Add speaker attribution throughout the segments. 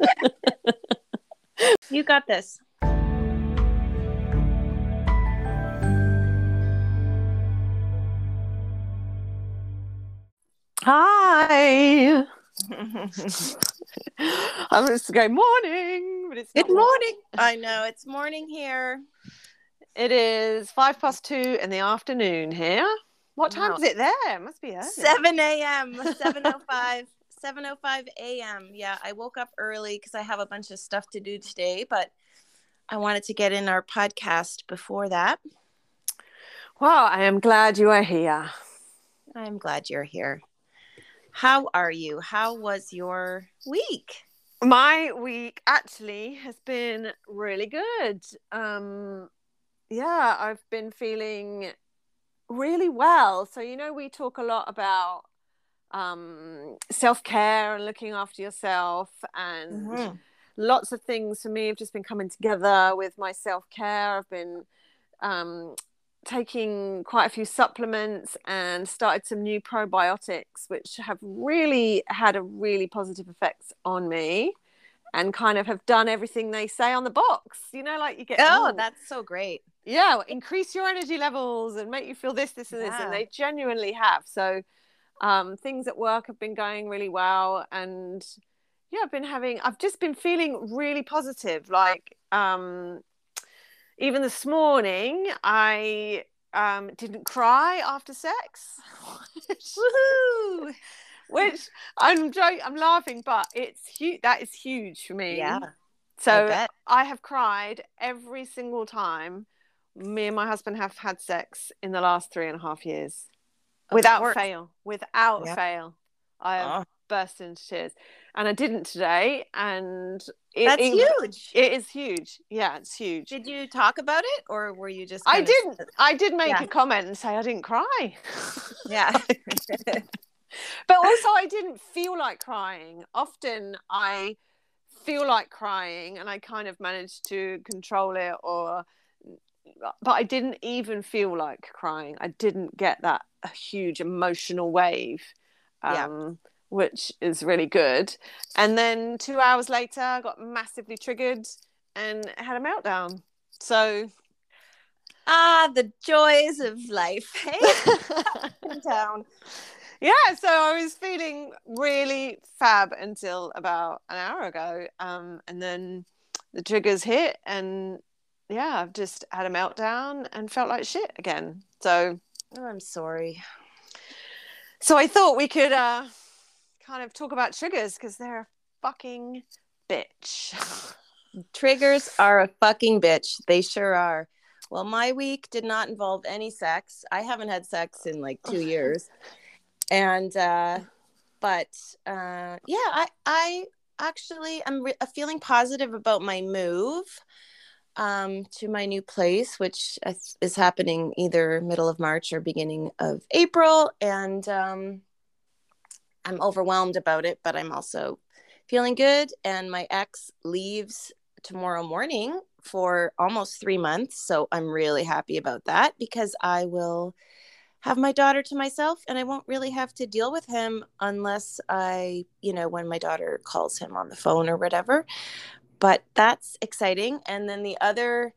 Speaker 1: you got this.
Speaker 2: Hi. I'm just to go morning, but it's
Speaker 1: Good
Speaker 2: not
Speaker 1: morning. I know it's morning here.
Speaker 2: It is five past two in the afternoon here. What time
Speaker 1: Wow.
Speaker 2: is it there? It must be early.
Speaker 1: 7 a.m. 7.05. 7.05 a.m. Yeah, I woke up early because I have a bunch of stuff to do today, but I wanted to get in our podcast before that.
Speaker 2: Well, I am glad you are here.
Speaker 1: I'm glad you're here. How are you? How was your week?
Speaker 2: My week actually has been really good. Um, yeah, I've been feeling really well. So, you know, we talk a lot about um, self care and looking after yourself, and
Speaker 1: Mm-hmm.
Speaker 2: lots of things for me have just been coming together with my self care. I've been um, taking quite a few supplements and started some new probiotics, which have really had a really positive effect on me and kind of have done everything they say on the box. You know, like you get,
Speaker 1: Oh,
Speaker 2: "Oh,
Speaker 1: that's so great.
Speaker 2: yeah, increase your energy levels and make you feel this, this, and this. And they genuinely have. So um, things at work have been going really well. And yeah, I've been having, I've just been feeling really positive. Like, um, even this morning, I um, didn't cry after sex, which, I'm joking, I'm laughing, but it's huge. That is huge for me.
Speaker 1: Yeah.
Speaker 2: So
Speaker 1: bet.
Speaker 2: I have cried every single time me and my husband have had sex in the last three and a half years.
Speaker 1: Of
Speaker 2: without
Speaker 1: course.
Speaker 2: fail. Without
Speaker 1: Yeah.
Speaker 2: fail. I have
Speaker 1: Oh, ah.
Speaker 2: burst into tears. And I didn't today. And it,
Speaker 1: that's
Speaker 2: it-
Speaker 1: huge.
Speaker 2: It is huge. Yeah, it's huge.
Speaker 1: Did you talk about it or were you just
Speaker 2: I didn't. I did make
Speaker 1: Yeah.
Speaker 2: a comment and say I didn't cry.
Speaker 1: Yeah.
Speaker 2: but also I didn't feel like crying. Often I feel like crying and I kind of managed to control it or but I didn't even feel like crying. I didn't get that huge emotional wave.
Speaker 1: Yeah.
Speaker 2: Um which is really good. And then 2 hours later I got massively triggered and had a meltdown. So
Speaker 1: ah, the joys of life. Hey, down.
Speaker 2: yeah so i was feeling really fab until about an hour ago um, and then the triggers hit and yeah i've just had a meltdown and felt like shit again so
Speaker 1: Oh, I'm sorry.
Speaker 2: so i thought we could uh, kind of talk about triggers because they're a fucking bitch
Speaker 1: Triggers are a fucking bitch. They sure are. Well, my week did not involve any sex. I haven't had sex in like two years. And, uh, but uh, yeah, I, I actually am re- feeling positive about my move um, to my new place, which is- happening either middle of March or beginning of April. And um, I'm overwhelmed about it, but I'm also feeling good. And my ex leaves tomorrow morning for almost three months. So I'm really happy about that because I will have my daughter to myself and I won't really have to deal with him unless I, you know, when my daughter calls him on the phone or whatever. But that's exciting. And then the other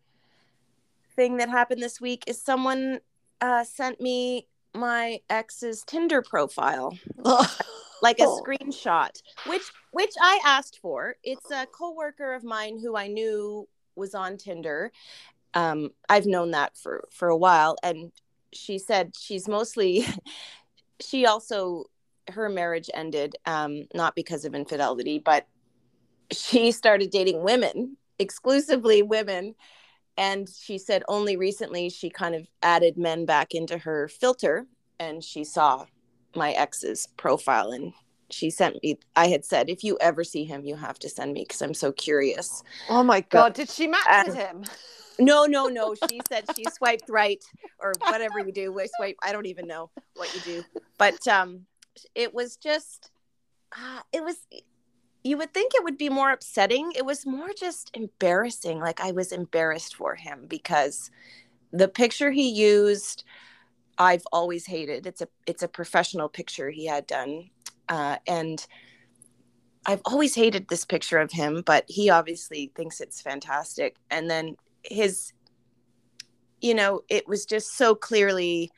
Speaker 1: thing that happened this week is someone uh, sent me my ex's Tinder profile like a
Speaker 2: Oh.
Speaker 1: screenshot which which i asked for it's a coworker of mine who i knew was on tinder um i've known that for for a while and she said she's mostly she also her marriage ended um not because of infidelity but she started dating women exclusively women. And she said only recently she kind of added men back into her filter and she saw my ex's profile. And she sent me i had said if you ever see him you have to send me because i'm so curious.
Speaker 2: Oh my god did she match
Speaker 1: Uh,
Speaker 2: with him?
Speaker 1: no no no. She said she swiped right or whatever you do we swipe i don't even know what you do. But um it was just uh, it was you would think it would be more upsetting it was more just embarrassing like i was embarrassed for him because the picture he used i've always hated it's a it's a professional picture he had done uh, and I've always hated this picture of him, but he obviously thinks it's fantastic. And then his, you know, it was just so clearly,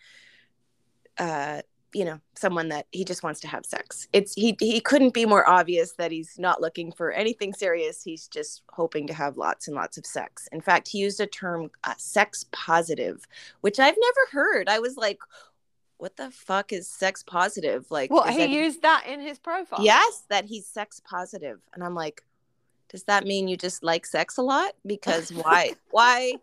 Speaker 1: uh, you know, someone that he just wants to have sex. It's he he couldn't be more obvious that he's not looking for anything serious. He's just hoping to have lots and lots of sex. In fact, he used a term uh, sex positive, which I've never heard. I was like, what the fuck is sex positive? Like,
Speaker 2: well, he
Speaker 1: that-
Speaker 2: used that in his profile.
Speaker 1: Yes, that he's sex. And I'm like, does that mean you just like sex a lot? Because why? why?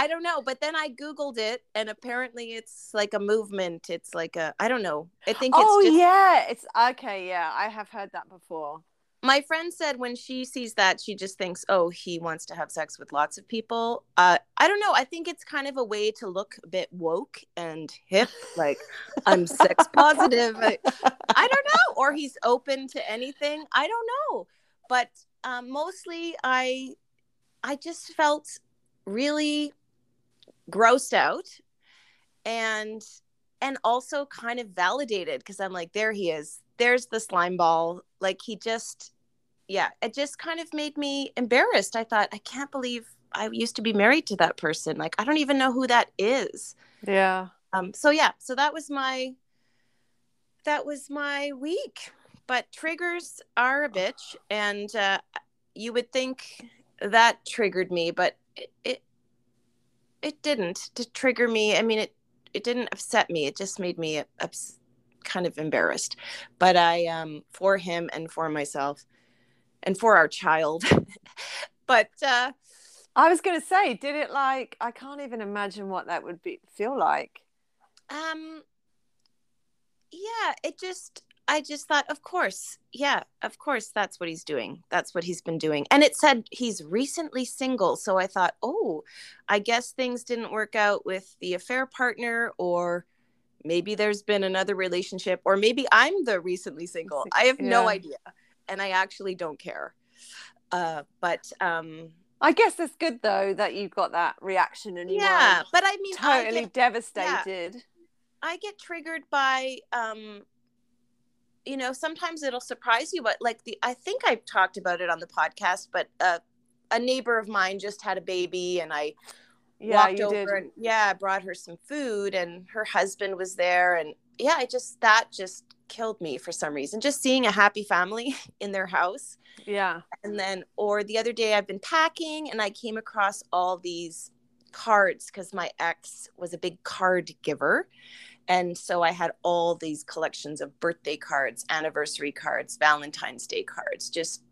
Speaker 1: I don't know. But then I Googled it and apparently it's like a movement. It's like a, I don't know. I think it's
Speaker 2: Oh
Speaker 1: just,
Speaker 2: yeah, it's okay. Yeah, I have heard that before.
Speaker 1: my friend said when she sees that, she just thinks, oh, he wants to have sex with lots of people. Uh, I don't know. I think it's kind of a way to look a bit woke and hip. Like, I'm sex positive. I, I don't know. Or he's open to anything. I don't know. But um, mostly, I I just felt really grossed out, and and also kind of validated because I'm like, there he is. There's the slime ball. Like he just, yeah, it just kind of made me embarrassed. I thought, I can't believe I used to be married to that person. Like I don't even know who that is
Speaker 2: Yeah.
Speaker 1: um so yeah so that was my that was my week but triggers are a bitch and uh you would think that triggered me but it it, it didn't to trigger me i mean it it didn't upset me it just made me ups, kind of embarrassed but i um for him and for myself and for our child but uh
Speaker 2: I was gonna say, did it like? I can't even imagine what that would be feel like.
Speaker 1: Um yeah, it just I just thought of course. Yeah, of course that's what he's doing. That's what he's been doing. And it said he's recently single, so I thought, "Oh, I guess things didn't work out with the affair partner or maybe there's been another relationship or maybe I'm the recently single. I have no idea and I actually don't care." Uh but um
Speaker 2: I guess it's good though that you've got that reaction and you
Speaker 1: yeah, but I mean I
Speaker 2: totally
Speaker 1: get-
Speaker 2: devastated.
Speaker 1: I get triggered by um you know, sometimes it'll surprise you, but like the I think I've talked about it on the podcast, but uh a neighbor of mine just had a baby and I
Speaker 2: Yeah,
Speaker 1: walked over
Speaker 2: did.
Speaker 1: and yeah, I brought her some food and her husband was there and yeah, I just that just killed me for some reason. Just seeing a happy family in their house
Speaker 2: Yeah.
Speaker 1: and then or the other day i've been packing and i came across all these cards because my ex was a big card giver and so i had all these collections of birthday cards anniversary cards valentine's day cards just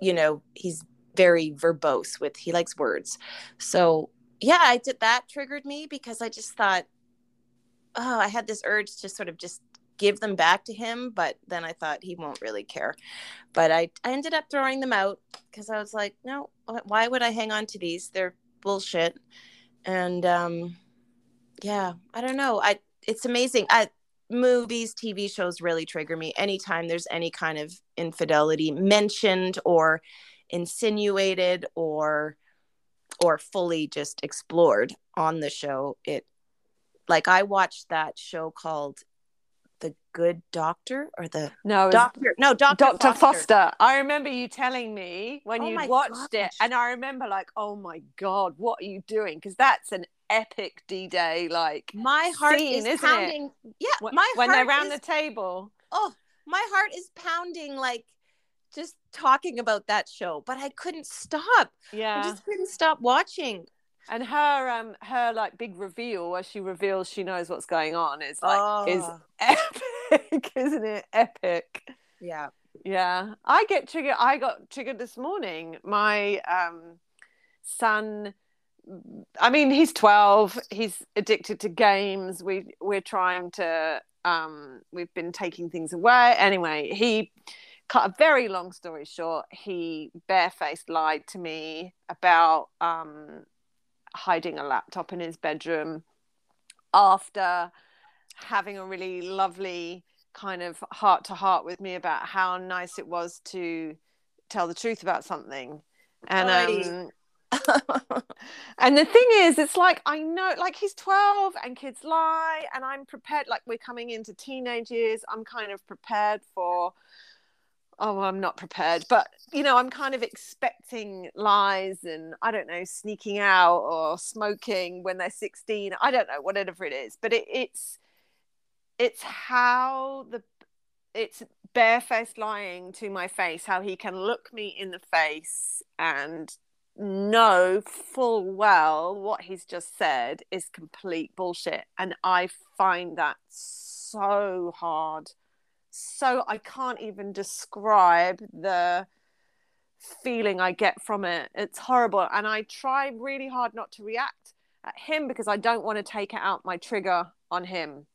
Speaker 1: you know he's very verbose with he likes words so yeah i did that triggered me because i just thought oh i had this urge to sort of just give them back to him but then i thought he won't really care but I, I ended up throwing them out because I was like, no, why would I hang on to these? They're bullshit. And um, yeah, I don't know. I it's amazing. I, movies, TV shows really trigger me. Anytime there's any kind of infidelity mentioned or insinuated or or fully just explored on the show, it like I watched that show called The Good Doctor or the
Speaker 2: No,
Speaker 1: Doctor no Doctor
Speaker 2: Dr. Foster. I remember you telling me when
Speaker 1: Oh
Speaker 2: you watched it, and I remember like, oh my god, what are you doing? Because that's an epic D-Day, like
Speaker 1: my heart
Speaker 2: scene,
Speaker 1: is
Speaker 2: isn't it?
Speaker 1: pounding. Yeah,
Speaker 2: wh-
Speaker 1: my
Speaker 2: when
Speaker 1: heart
Speaker 2: they're around
Speaker 1: is,
Speaker 2: the table.
Speaker 1: oh, my heart is pounding like just talking about that show, but I couldn't stop.
Speaker 2: Yeah, I
Speaker 1: just couldn't stop watching.
Speaker 2: And her um her like big reveal where she reveals she knows what's going on is like is
Speaker 1: Oh.
Speaker 2: epic, isn't it? Epic.
Speaker 1: Yeah.
Speaker 2: Yeah, I get triggered. I got triggered this morning. My um, son, I mean, he's twelve. He's addicted to games. We we're trying to. Um, we've been taking things away. Anyway, he cut a very long story short. He barefaced lied to me about um, hiding a laptop in his bedroom after having a really lovely kind of heart to heart with me about how nice it was to tell the truth about something. And um and the thing is it's like I know like he's 12 and kids lie and I'm prepared like we're coming into teenage years. I'm kind of prepared for oh, I'm not prepared. But, you know, I'm kind of expecting lies and I don't know, sneaking out or smoking when they're 16. I don't know, whatever it is. But it, it's, it's how the, it's barefaced lying to my face, how he can look me in the face and know full well what he's just said is complete bullshit. And I find that so hard so I can't even describe the feeling I get from it. It's horrible. And I try really hard not to react at him because I don't want to take out my trigger on him.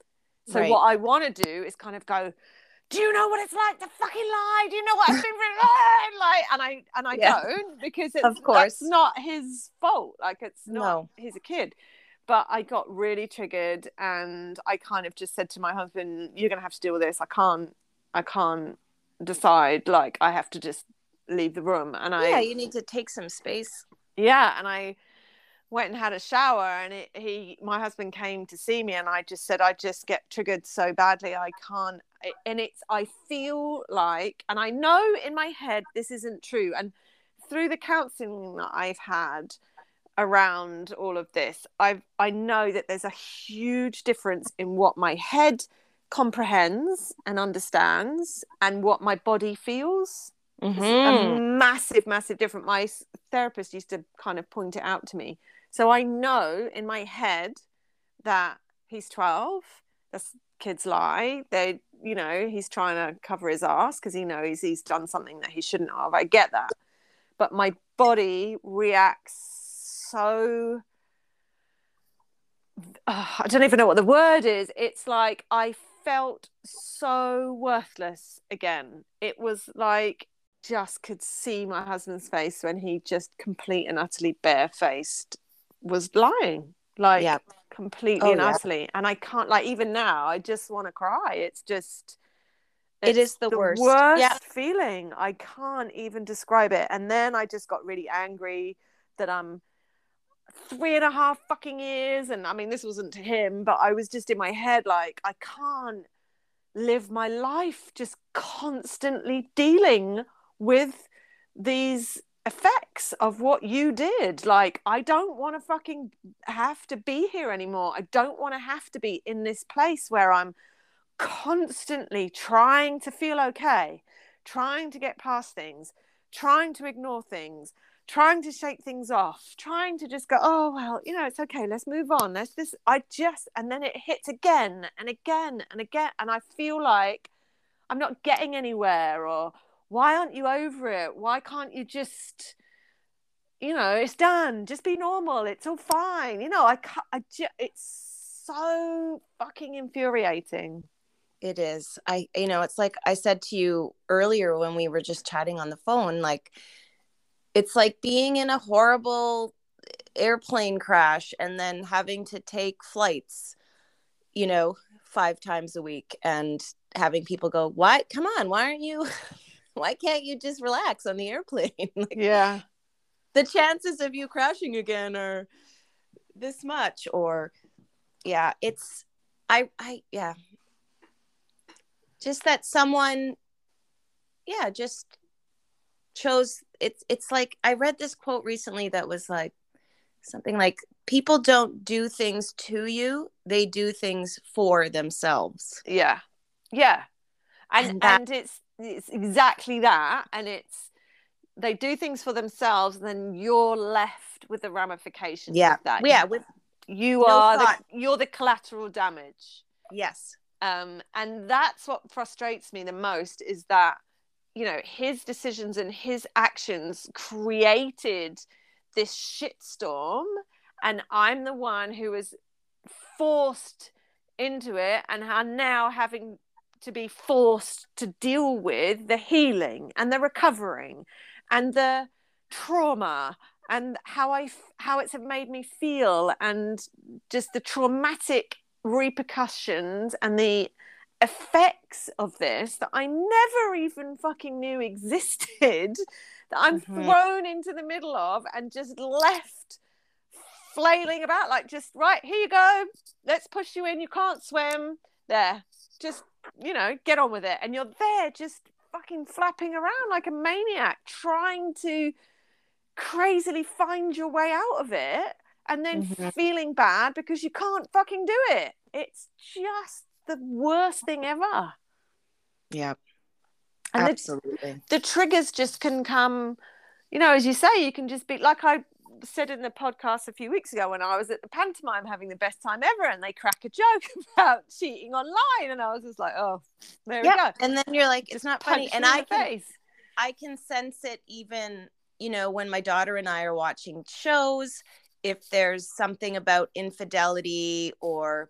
Speaker 2: So right. what I want to do is kind of go, do you know what it's like to fucking lie? Do you know what I've been through? like, and I and I yeah. don't because it's of course not his fault. Like it's not. No. He's a kid but I got really triggered and I kind of just said to my husband, You're gonna have to deal with this. I can't I can't decide. Like I have to just leave the room. And I
Speaker 1: Yeah, you need to take some space.
Speaker 2: Yeah, and I went and had a shower and it, he my husband came to see me and I just said I just get triggered so badly I can't and it's I feel like and I know in my head this isn't true and through the counseling that I've had around all of this i i know that there's a huge difference in what my head comprehends and understands and what my body feels. Mm-hmm. a massive massive difference my therapist used to kind of point it out to me. So i know in my head that he's 12 that's kids lie they you know he's trying to cover his ass because he knows he's done something that he shouldn't have. I get that. But my body reacts so uh, I don't even know what the word is. It's like I felt so worthless again. It was like just could see my husband's face when he just complete and utterly barefaced was lying. Like yeah. completely oh, and yeah. utterly. And I can't like even now I just want to cry. It's just
Speaker 1: it's it is the, the worst.
Speaker 2: worst yeah. feeling. I can't even describe it. And then I just got really angry that I'm three and a half fucking years and i mean this wasn't to him but i was just in my head like i can't live my life just constantly dealing with these effects of what you did. Like i don't want to fucking have to be here anymore. I don't want to have to be in this place where i'm constantly trying to feel okay trying to get past things trying to ignore things trying to shake things off, trying to just go, oh, well, you know, it's okay, let's move on. Let's this, I just, and then it hits again and again and again. And I feel like I'm not getting anywhere, or why aren't you over it? Why can't you just, you know, it's done, just be normal, it's all fine. You know, I can't, I just, it's so fucking infuriating.
Speaker 1: It is. I, you know, it's like I said to you earlier when we were just chatting on the phone, like, it's like being in a horrible airplane crash and then having to take flights you know five times a week and having people go why come on why aren't you why can't you just relax on the airplane?
Speaker 2: Like, yeah.
Speaker 1: the chances of you crashing again are this much or yeah it's i i yeah. Just that someone yeah just chose it's it's like I read this quote recently that was like something like people don't do things to you, they do things for themselves.
Speaker 2: Yeah. Yeah. And and, that, and it's it's exactly that and it's they do things for themselves and then you're left with the ramifications
Speaker 1: yeah.
Speaker 2: of that.
Speaker 1: Yeah, with
Speaker 2: you no are the, you're the collateral damage.
Speaker 1: Yes.
Speaker 2: Um and that's what frustrates me the most is that you know his decisions and his actions created this shitstorm and i'm the one who was forced into it and are now having to be forced to deal with the healing and the recovering and the trauma and how i how it's made me feel and just the traumatic repercussions and the effects of this that I never even fucking knew existed that I'm mm-hmm. thrown into the middle of and just left flailing about like just right here you go let's push you in you can't swim there just you know get on with it and you're there just fucking flapping around like a maniac trying to crazily find your way out of it and then
Speaker 1: Mhm.
Speaker 2: feeling bad because you can't fucking do it. It's just the worst thing ever.
Speaker 1: Yeah,
Speaker 2: And the,
Speaker 1: absolutely.
Speaker 2: the triggers just can come, you know, as you say, you can just be like I said in the podcast a few weeks ago when I was at the pantomime having the best time ever and they crack a joke about cheating online and I was just like, oh, there we
Speaker 1: yeah,
Speaker 2: go.
Speaker 1: and then you're like, it's
Speaker 2: Just
Speaker 1: not funny, and I
Speaker 2: the
Speaker 1: can
Speaker 2: face.
Speaker 1: I can sense it even, you know, when my daughter and I are watching shows, if there's something about infidelity or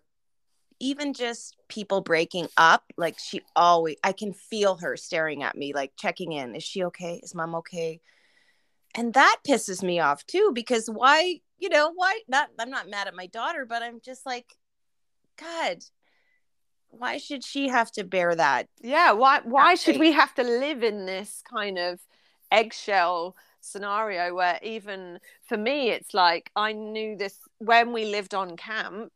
Speaker 1: even just people breaking up, like she always, I can feel her staring at me, like checking in. Is she okay? Is mom okay? And that pisses me off too, because why, you know, why not? I'm not mad at my daughter, but I'm just like, God, why should she have to bear that?
Speaker 2: Yeah, why why should we have to live in this kind of eggshell scenario where even for me it's like I knew this when we lived on camp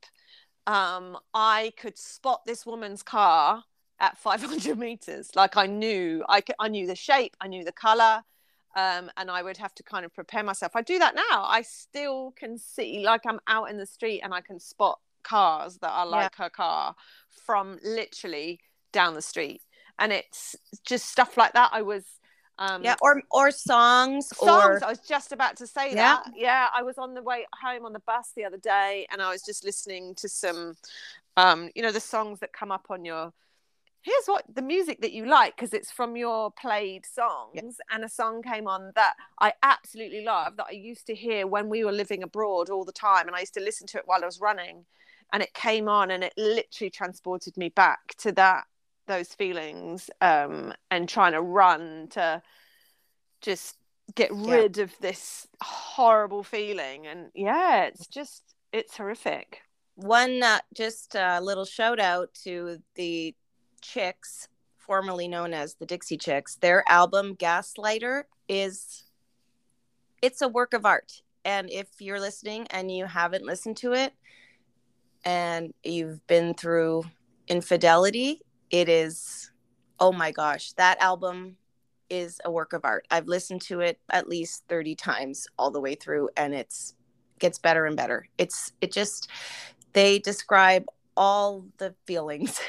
Speaker 2: um I could spot this woman's car at 500 meters. Like I knew I could, I knew the shape I knew the color um and I would have to kind of prepare myself. I do that now. I still can see like I'm out in the street and I can spot cars that are
Speaker 1: Yeah.
Speaker 2: like her car from literally down the street. And it's just stuff like that. I was um
Speaker 1: Yeah, or or songs,
Speaker 2: songs
Speaker 1: or
Speaker 2: i was just about to say
Speaker 1: Yeah.
Speaker 2: that yeah i was on the way home on the bus the other day and i was just listening to some um you know the songs that come up on your here's what the music that you like because it's from your played songs and a song came on that i absolutely love that i used to hear when we were living abroad all the time and i used to listen to it while i was running and it came on and it literally transported me back to that those feelings um and trying to run to just get
Speaker 1: Yeah.
Speaker 2: rid of this horrible feeling. And yeah it's just it's horrific.
Speaker 1: One uh, just a little shout out to the chicks formerly known as the dixie chicks. Their album gaslighter is it's a work of art. And if you're listening and you haven't listened to it and you've been through infidelity it is oh my gosh that album is a work of art. I've listened to it at least 30 times all the way through and it's gets better and better. It's it just they describe all the feelings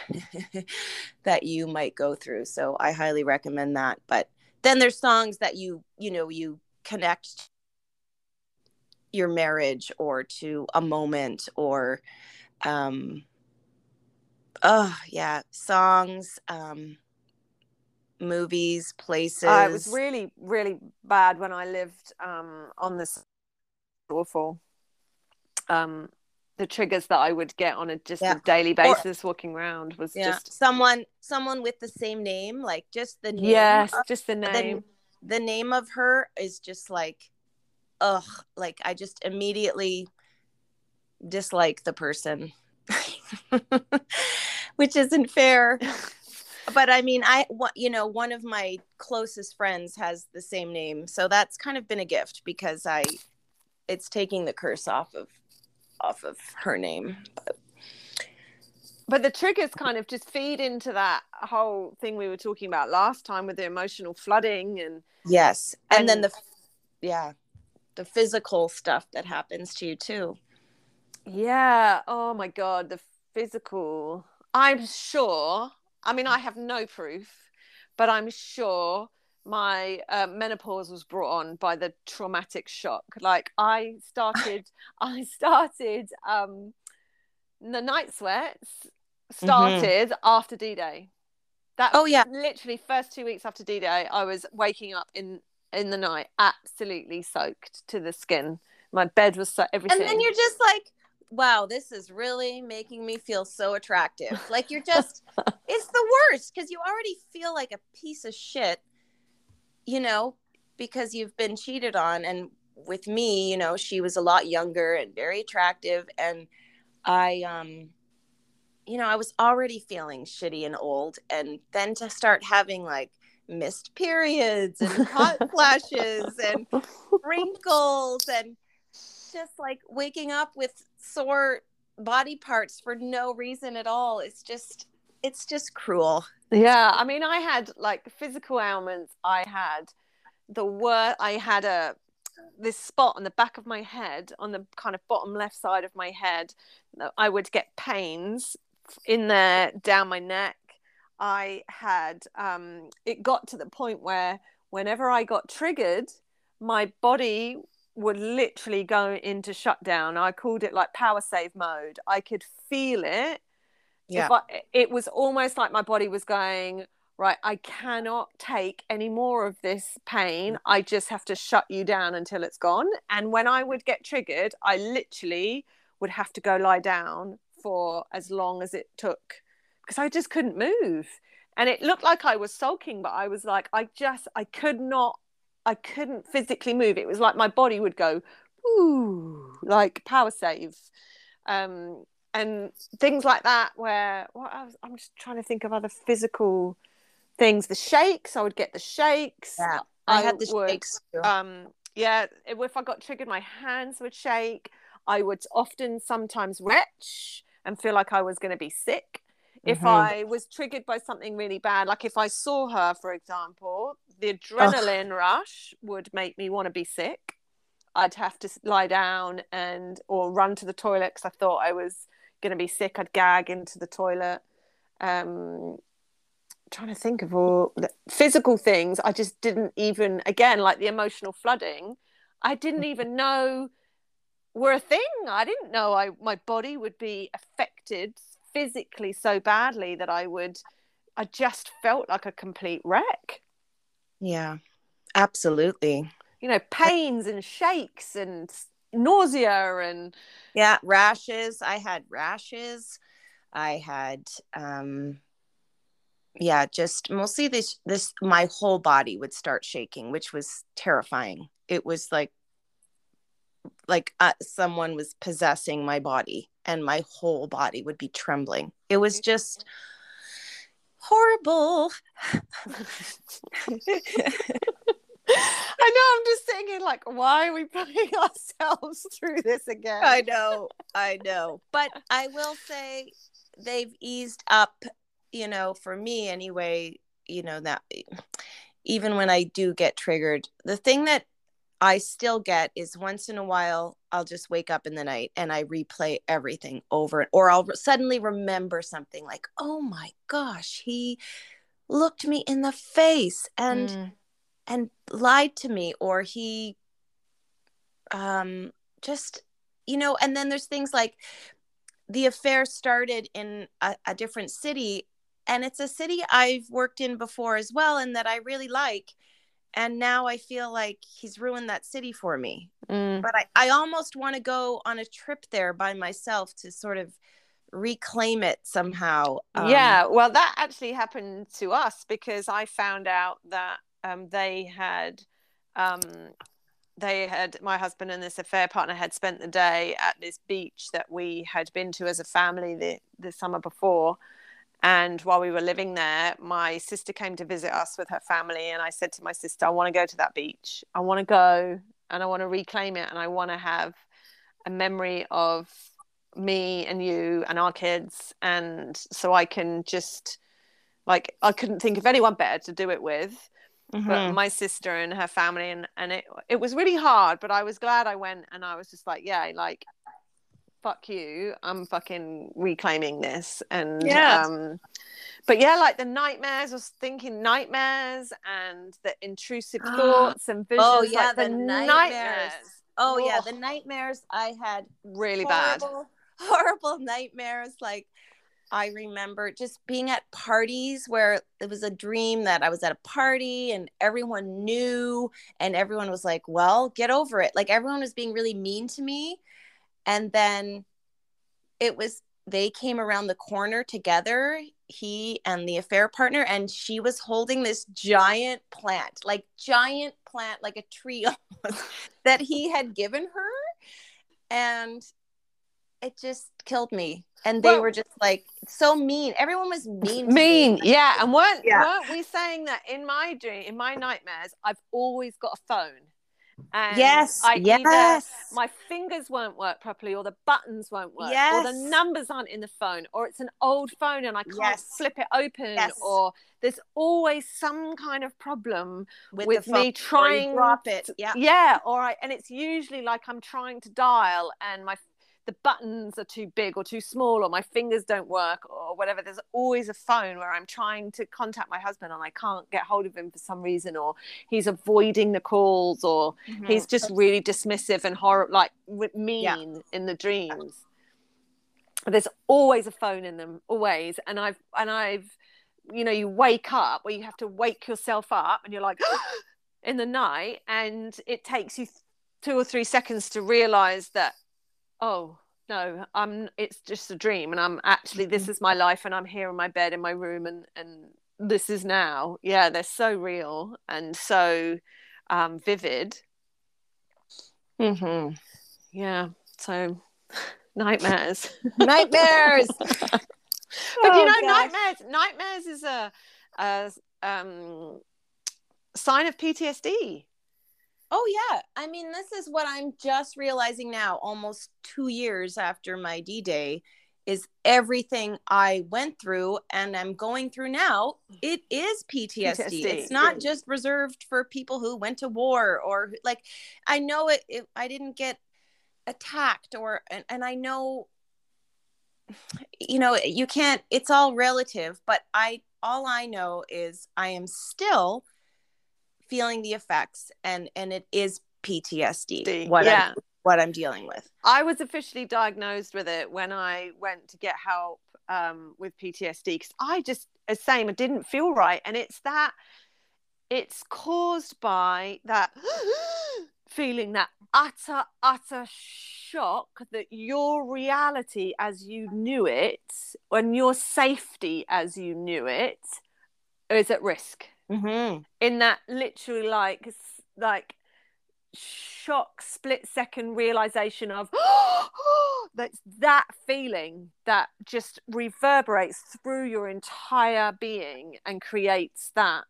Speaker 1: that you might go through. So i highly recommend that. But then there's songs that you you know you connect your marriage or to a moment or um oh yeah songs um movies places
Speaker 2: Uh, it was really, really bad when I lived um, on this awful. Um, the triggers that I would get on a just
Speaker 1: Yeah.
Speaker 2: a daily basis walking around was
Speaker 1: yeah
Speaker 2: just
Speaker 1: someone someone with the same name like just the name
Speaker 2: yes,
Speaker 1: of-
Speaker 2: just the
Speaker 1: the,
Speaker 2: name.
Speaker 1: the name of her is just like ugh like i just immediately dislike the person which isn't fair. But i mean i you know one of my closest friends has the same name. So that's kind of been a gift because i it's taking the curse off of off of her name. But
Speaker 2: But the triggers kind of just feed into that whole thing we were talking about last time with the emotional flooding and
Speaker 1: yes. And, then the yeah the physical stuff that happens to you too.
Speaker 2: Yeah. Oh my God. The physical. I'm sure. I mean, I have no proof, but I'm sure my uh, menopause was brought on by the traumatic shock. Like I started, I started um, the night sweats started after D Day. That
Speaker 1: Oh, yeah.
Speaker 2: literally first two weeks after D Day, I was waking up in in the night absolutely soaked to the skin. My bed was so everything.
Speaker 1: and then you're just like wow this is really making me feel so attractive. Like you're just it's the worst because you already feel like a piece of shit you know because you've been cheated on. And with me you know she was a lot younger and very attractive. And i um you know i was already feeling shitty and old. And then to start having like missed periods and hot flashes and wrinkles and just like waking up with sore body parts for no reason at all it's just it's just cruel.
Speaker 2: Yeah, I mean, I had like physical ailments. I had the worst. I had a this spot on the back of my head, on the kind of bottom left side of my head. I would get pains in there down my neck. I had um, it got to the point where whenever I got triggered, my body would literally go into shutdown. I called it like power save mode. I could feel it. Yeah. I, it was almost like my body was going, right, I cannot take any more of this pain. I just have to shut you down until it's gone. And when I would get triggered, I literally would have to go lie down for as long as it took because I just couldn't move. And it looked like I was sulking, but I was like, I just, I could not, I couldn't physically move. It was like my body would go, ooh, like power save. Um, and things like that, where what I was, I'm just trying to think of other physical things. The shakes, I would get the shakes.
Speaker 1: Yeah, I, I had the would, shakes.
Speaker 2: Too. Um, yeah, if I got triggered, my hands would shake. I would often sometimes retch and feel like I was going to be sick. If mm-hmm. I was triggered by something really bad, like if I saw her, for example, the adrenaline Ugh. rush would make me want to be sick. I'd have to lie down and or run to the toilet because I thought I was going to be sick. I'd gag into the toilet. Um, trying to think of all the physical things. I just didn't even, again, like the emotional flooding. I didn't even know were a thing. I didn't know I my body would be affected physically so badly that I would I just felt like a complete wreck.
Speaker 1: Yeah. Absolutely.
Speaker 2: You know, pains and shakes and nausea and
Speaker 1: yeah, rashes. I had rashes. I had um yeah, just mostly this this my whole body would start shaking, which was terrifying. It was like like uh, someone was possessing my body and my whole body would be trembling. It was just horrible.
Speaker 2: I know. I'm just thinking, like, why are we putting ourselves through this again?
Speaker 1: I know. I know. But I will say they've eased up, you know, for me anyway, you know, that even when I do get triggered, the thing that I still get is once in a while I'll just wake up in the night and I replay everything over or I'll suddenly remember something like, "Oh my gosh, he looked me in the face and mm. and lied to me or he um just you know, and then there's things like the affair started in a, a different city and it's a city I've worked in before as well and that I really like and now I feel like he's ruined that city for me. Mm. But I, I almost want to go on a trip there by myself to sort of reclaim it somehow.
Speaker 2: Um, yeah, well, that actually happened to us because I found out that um, they had. Um, they had my husband and this affair partner had spent the day at this beach that we had been to as a family the, the summer before and while we were living there, my sister came to visit us with her family. And I said to my sister, I want to go to that beach. I want to go and I want to reclaim it. And I want to have a memory of me and you and our kids. And so I can just, like, I couldn't think of anyone better to do it with. Mm-hmm. But my sister and her family, and, and it it was really hard, but I was glad I went, and I was just like, yeah, like fuck you i'm fucking reclaiming this. And yeah. um but yeah like the nightmares i was thinking nightmares and the intrusive thoughts and visions oh yeah like the, the nightmares. nightmares.
Speaker 1: oh yeah the nightmares. I had
Speaker 2: really horrible,
Speaker 1: bad horrible nightmares. Like I remember just being at parties where it was a dream that I was at a party and everyone knew and everyone was like, "Well, get over it." Like everyone was being really mean to me and then it was they came around the corner together he and the affair partner and she was holding this giant plant like giant plant like a tree that he had given her. And it just killed me. And they well, were just like so mean. Everyone was mean
Speaker 2: mean yeah. And weren't, yeah. weren't we saying that in my dream in my nightmares i've always got a phone And
Speaker 1: Yes,
Speaker 2: I
Speaker 1: yes.
Speaker 2: either my fingers won't work properly or the buttons won't work or the numbers aren't in the phone or it's an old phone and I can't
Speaker 1: Yes.
Speaker 2: flip it open
Speaker 1: Yes.
Speaker 2: or there's always some kind of problem
Speaker 1: with,
Speaker 2: with me trying
Speaker 1: drop it. Yeah.
Speaker 2: yeah all right and it's usually like i'm trying to dial and my the buttons are too big or too small or my fingers don't work or whatever there's always a phone where i'm trying to contact my husband and i can't get hold of him for some reason or he's avoiding the calls or
Speaker 1: Mm-hmm.
Speaker 2: he's just really dismissive and horror like mean
Speaker 1: Yeah.
Speaker 2: in the dreams there's always a phone in them always and i've and i've you know you wake up where you have to wake yourself up and you're like in the night and it takes you two or three seconds to realize that oh no i'm it's just a dream and i'm actually this is my life and i'm here in my bed in my room and and this is now yeah they're so real and so um vivid
Speaker 1: Mm-hmm.
Speaker 2: yeah so nightmares
Speaker 1: Nightmares.
Speaker 2: but
Speaker 1: Oh,
Speaker 2: you know
Speaker 1: gosh.
Speaker 2: nightmares nightmares is a, a um sign of ptsd
Speaker 1: Oh yeah. I mean, this is what I'm just realizing now, almost two years after my D Day, is everything I went through and I'm going through now. It is PTSD.
Speaker 2: PTSD.
Speaker 1: It's not just reserved for people who went to war or like. I know it. it I didn't get attacked or and, and I know. You know, you can't. It's all relative, but I all I know is I am still feeling the effects and and it is PTSD what
Speaker 2: yeah.
Speaker 1: I'm, what I'm dealing with.
Speaker 2: I was officially diagnosed with it when I went to get help um, with PTSD because I just, as same, I didn't feel right, and it's that it's caused by that feeling, that utter, utter shock that your reality as you knew it, and your safety as you knew it, is at risk
Speaker 1: Mm-hmm.
Speaker 2: in that literally like like shock split second realization of that's that feeling that just reverberates through your entire being and creates that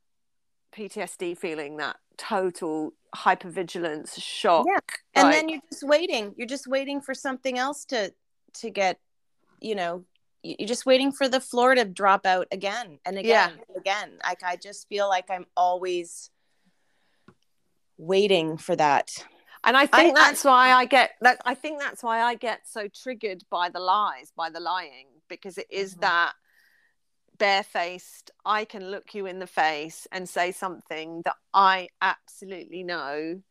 Speaker 2: PTSD feeling that total hypervigilance shock
Speaker 1: Yeah. And
Speaker 2: like-
Speaker 1: then you're just waiting. You're just waiting for something else to to get, you know, you're just waiting for the floor to drop out again and again
Speaker 2: Yeah.
Speaker 1: and again. Like I just feel like I'm always waiting for that.
Speaker 2: and I think
Speaker 1: I-
Speaker 2: that's why I get that I think that's why I get so triggered by the lies by the lying because it is
Speaker 1: Mhm.
Speaker 2: that barefaced I can look you in the face and say something that I absolutely know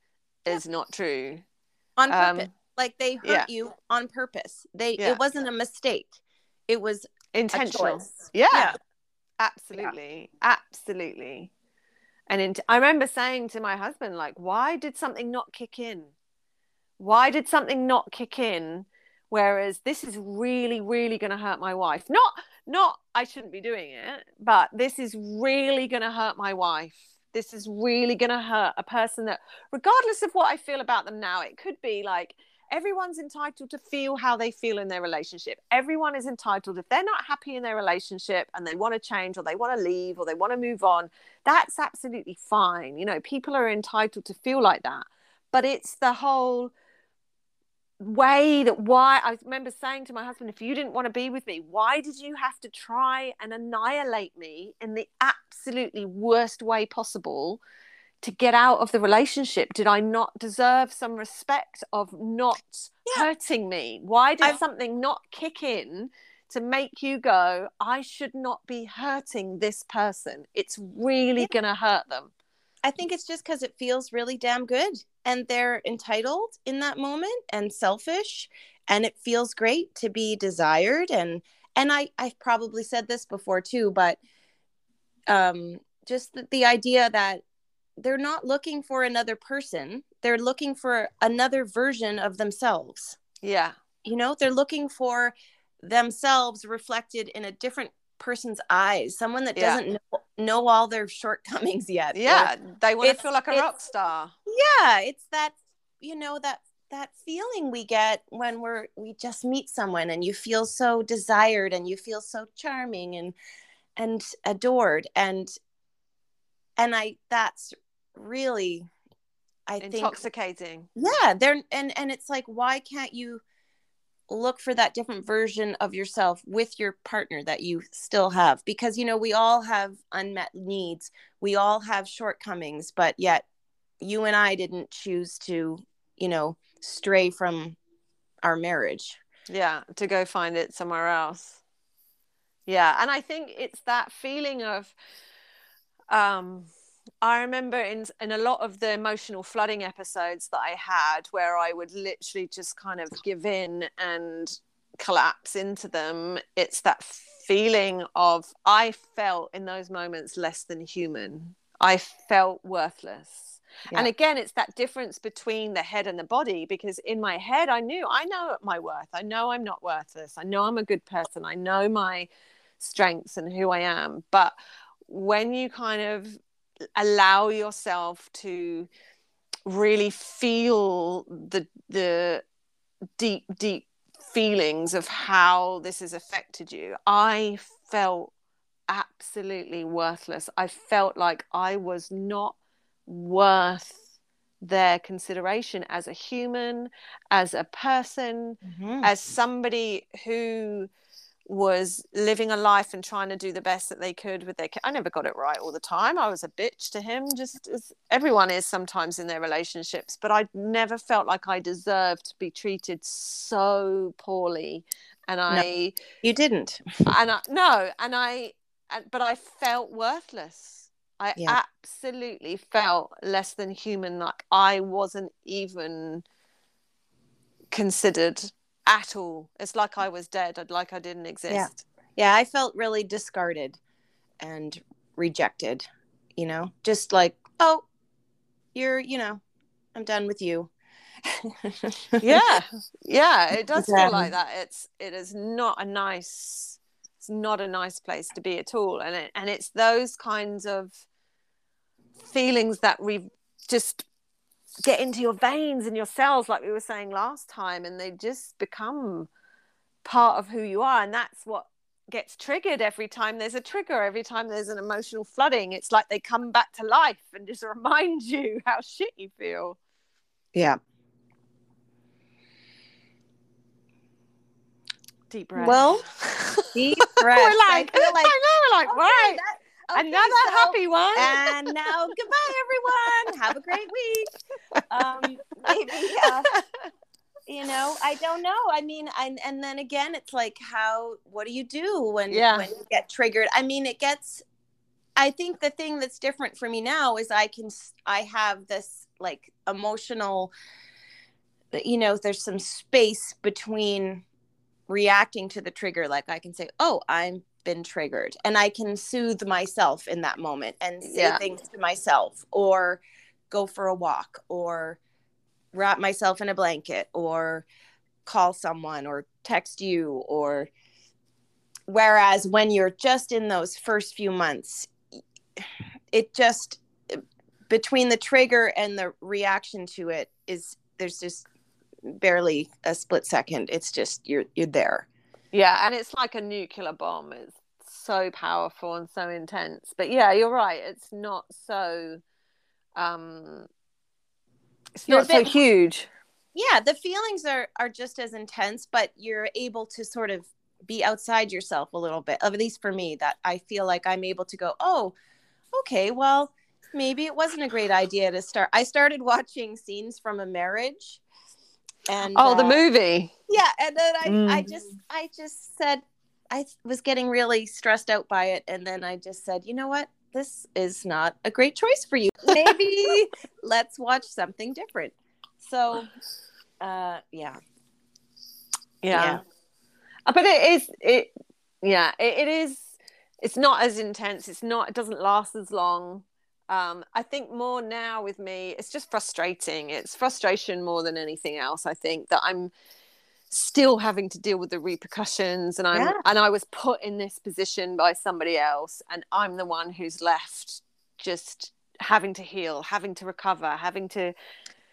Speaker 2: is not true
Speaker 1: On
Speaker 2: Um,
Speaker 1: purpose. like they hurt
Speaker 2: yeah.
Speaker 1: you on purpose. They
Speaker 2: Yeah.
Speaker 1: it wasn't a mistake. It was
Speaker 2: intentional. yeah,
Speaker 1: Yeah.
Speaker 2: absolutely. Absolutely. And in, i remember saying to my husband like why did something not kick in? Why did something not kick in? Whereas this is really really going to hurt my wife. Not not i shouldn't be doing it but this is really going to hurt my wife. This is really going to hurt a person that regardless of what i feel about them now it could be like everyone's entitled to feel how they feel in their relationship. Everyone is entitled, if they're not happy in their relationship and they want to change or they want to leave or they want to move on, that's absolutely fine. You know, people are entitled to feel like that. But it's the whole way that why I remember saying to my husband, if you didn't want to be with me, why did you have to try and annihilate me in the absolutely worst way possible? To get out of the relationship? Did I not deserve some respect of not
Speaker 1: Yeah.
Speaker 2: hurting me? Why did
Speaker 1: I've-
Speaker 2: something not kick in to make you go, I should not be hurting this person? It's really
Speaker 1: Yeah.
Speaker 2: going to hurt them.
Speaker 1: I think it's just because it feels really damn good and they're entitled in that moment and selfish and it feels great to be desired and and I I've probably said this before too but um just the, the idea that they're not looking for another person they're looking for another version of themselves
Speaker 2: Yeah.
Speaker 1: you know they're looking for themselves reflected in a different person's eyes someone that doesn't know, know all their shortcomings yet or-
Speaker 2: Yeah. They want to feel like a rock star.
Speaker 1: yeah it's that you know that that feeling we get when we're we just meet someone and you feel so desired and you feel so charming and and adored and and i that's really I think
Speaker 2: intoxicating.
Speaker 1: yeah they're and and it's like why can't you look for that different version of yourself with your partner that you still have because you know we all have unmet needs we all have shortcomings but yet you and i didn't choose to you know stray from our marriage
Speaker 2: Yeah, to go find it somewhere else. Yeah, and I think it's that feeling of um I remember in in a lot of the emotional flooding episodes that I had where I would literally just kind of give in and collapse into them. It's that feeling of I felt in those moments less than human. I felt worthless. And again, it's that difference between the head and the body because in my head, I knew I know my worth. I know I'm not worthless. I know I'm a good person. I know my strengths and who I am. But when you kind of allow yourself to really feel the the deep deep feelings of how this has affected you. I felt absolutely worthless. I felt like i was not worth their consideration as a human as a person mm-hmm. as somebody who was living a life and trying to do the best that they could with their ki- I never got it right all the time. I was a bitch to him, just as everyone is sometimes in their relationships. But I never felt like I deserved to be treated so poorly. And I,
Speaker 1: you didn't
Speaker 2: and I, no, and I, and, but I felt worthless. I
Speaker 1: Yeah.
Speaker 2: absolutely felt less than human. Like I wasn't even considered at all. It's like I was dead. I'd like I didn't exist.
Speaker 1: yeah i felt really discarded and rejected you know just like oh you're you know i'm done with you
Speaker 2: Yeah. yeah. It does
Speaker 1: Yeah.
Speaker 2: feel like that. It's it is not a nice it's not a nice place to be at all. And it and it's those kinds of feelings that we just get into your veins and your cells like we were saying last time and they just become part of who you are and that's what gets triggered every time there's a trigger every time there's an emotional flooding. It's like they come back to life and just remind you how shit you feel.
Speaker 1: Yeah.
Speaker 2: Deep breath.
Speaker 1: Well, deep breath.
Speaker 2: We're
Speaker 1: I
Speaker 2: like,
Speaker 1: feel like
Speaker 2: I know, we're like,
Speaker 1: okay,
Speaker 2: right,
Speaker 1: that- okay,
Speaker 2: another
Speaker 1: so-
Speaker 2: happy one.
Speaker 1: and now goodbye everyone. Have a great week. Um maybe uh, you know i don't know. I mean I, and then again it's like how what do you do when
Speaker 2: Yeah.
Speaker 1: when you get triggered? I mean it gets i think the thing that's different for me now is i can I have this like emotional you know there's some space between reacting to the trigger. Like i can say oh i'm been triggered and i can soothe myself in that moment and say
Speaker 2: Yeah.
Speaker 1: things to myself or go for a walk or wrap myself in a blanket or call someone or text you or whereas when you're just in those first few months it just between the trigger and the reaction to it is there's just barely a split second it's just you're you're there
Speaker 2: Yeah, and it's like a nuclear bomb. It's so powerful and so intense. But yeah, you're right. It's not so um it's
Speaker 1: You're
Speaker 2: not
Speaker 1: a
Speaker 2: so
Speaker 1: bit-
Speaker 2: huge.
Speaker 1: yeah the feelings are are just as intense but you're able to sort of be outside yourself a little bit at least for me that i feel like i'm able to go oh okay well maybe it wasn't a great idea to start i started watching scenes from a marriage and
Speaker 2: Oh, the
Speaker 1: uh,
Speaker 2: movie.
Speaker 1: Yeah and then i i
Speaker 2: Mm.
Speaker 1: just i just said i was getting really stressed out by it and then i just said you know what this is not a great choice for you maybe let's watch something different so uh yeah
Speaker 2: Yeah.
Speaker 1: Yeah.
Speaker 2: Uh, But it is it yeah, it, it is it's not as intense. It's not it doesn't last as long. Um, I think more now with me, it's just frustrating. It's frustration more than anything else. I think that I'm still having to deal with the repercussions, and I'm
Speaker 1: Yeah.
Speaker 2: and I was put in this position by somebody else, and I'm the one who's left just having to heal, having to recover, having to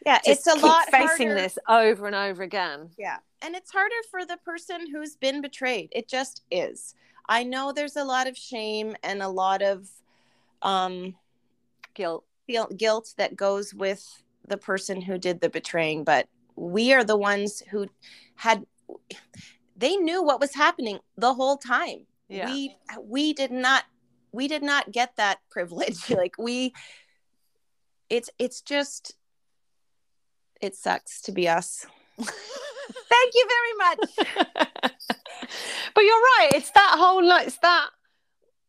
Speaker 1: yeah it's a lot
Speaker 2: facing
Speaker 1: harder.
Speaker 2: this over and over again.
Speaker 1: yeah and it's harder for the person who's been betrayed it just is i know there's a lot of shame and a lot of um
Speaker 2: Guilt.
Speaker 1: guilt that goes with the person who did the betraying, but we are the ones who had they knew what was happening the whole time.
Speaker 2: Yeah.
Speaker 1: We we did not we did not get that privilege. like we it's it's just it sucks to be us. Thank you very much.
Speaker 2: but you're right. It's that whole like it's that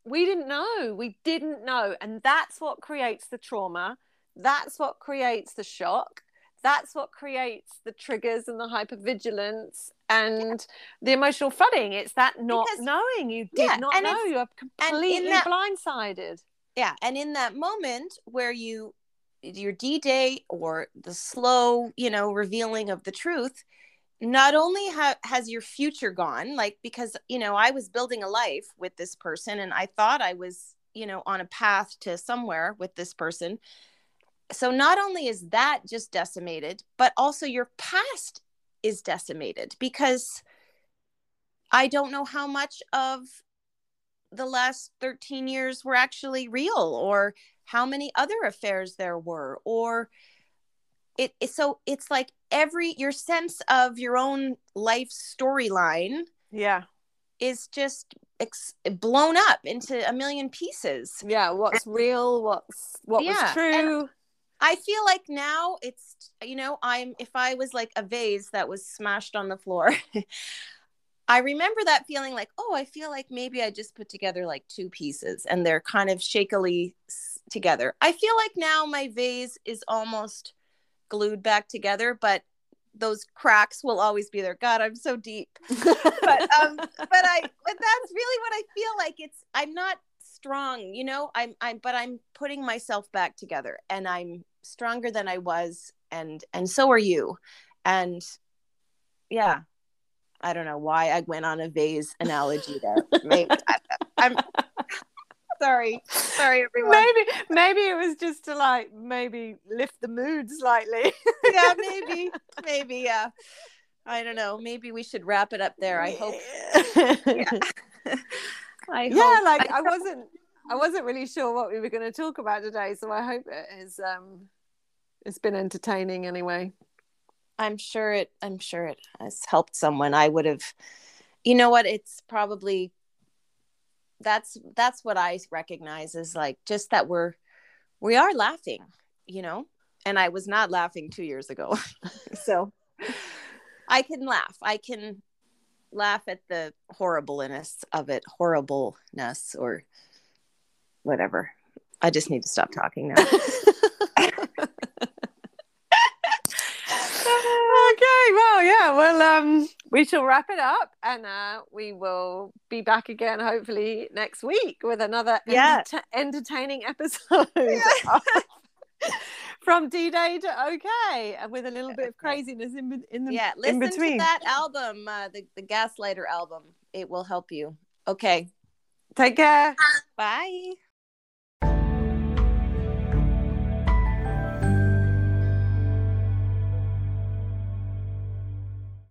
Speaker 2: we didn't know. We didn't know. And that's what creates the trauma. That's what creates the shock. That's what creates the triggers and the hypervigilance and the emotional flooding. It's that not
Speaker 1: Because-
Speaker 2: knowing. You did
Speaker 1: Yeah,
Speaker 2: not know. You're completely
Speaker 1: that-
Speaker 2: blindsided.
Speaker 1: yeah and in that moment where you your d-day or the slow you know revealing of the truth not only ha- has your future gone like because you know i was building a life with this person and i thought i was you know on a path to somewhere with this person so not only is that just decimated but also your past is decimated because i don't know how much of the last 13 years were actually real or how many other affairs there were or it, it so it's like every your sense of your own life storyline
Speaker 2: Yeah.
Speaker 1: is just ex- blown up into a million pieces
Speaker 2: Yeah. What's real? What's what
Speaker 1: Yeah,
Speaker 2: was true?
Speaker 1: I feel like now it's you know i'm if i was like a vase that was smashed on the floor i remember that feeling like oh i feel like maybe i just put together like two pieces and they're kind of shakily together. I feel like now my vase is almost glued back together but those cracks will always be there. God i'm so deep. But um but i but that's really what i feel like. It's i'm not strong you know? I'm i'm but i'm putting myself back together and i'm stronger than i was and and so are you. And yeah i don't know why i went on a vase analogy there. Maybe I, i'm sorry. Sorry everyone.
Speaker 2: Maybe maybe it was just to like maybe lift the mood slightly.
Speaker 1: yeah maybe maybe yeah. I don't know. Maybe we should wrap it up there i hope.
Speaker 2: Yeah,
Speaker 1: i
Speaker 2: yeah
Speaker 1: hope.
Speaker 2: like I wasn't I wasn't really sure what we were going to talk about today, so I hope it has um it's been entertaining anyway.
Speaker 1: I'm sure it I'm sure it has helped someone. I would have you know what it's probably that's that's what I recognize is like just that we're we are laughing, you know? And I was not laughing 2 years ago. so I can laugh. I can laugh at the horribleness of it, horribleness or whatever. I just need to stop talking now.
Speaker 2: okay, well, yeah, well, um, we shall wrap it up, and uh, we will be back again hopefully next week with another
Speaker 1: Yeah.
Speaker 2: enter- entertaining episode of- from D Day to OK, and with a little bit of craziness in, be- in the
Speaker 1: yeah,
Speaker 2: in
Speaker 1: listen to
Speaker 2: between.
Speaker 1: that album, uh, the the Gaslighter album. It will help you. Okay,
Speaker 2: Take care.
Speaker 1: bye.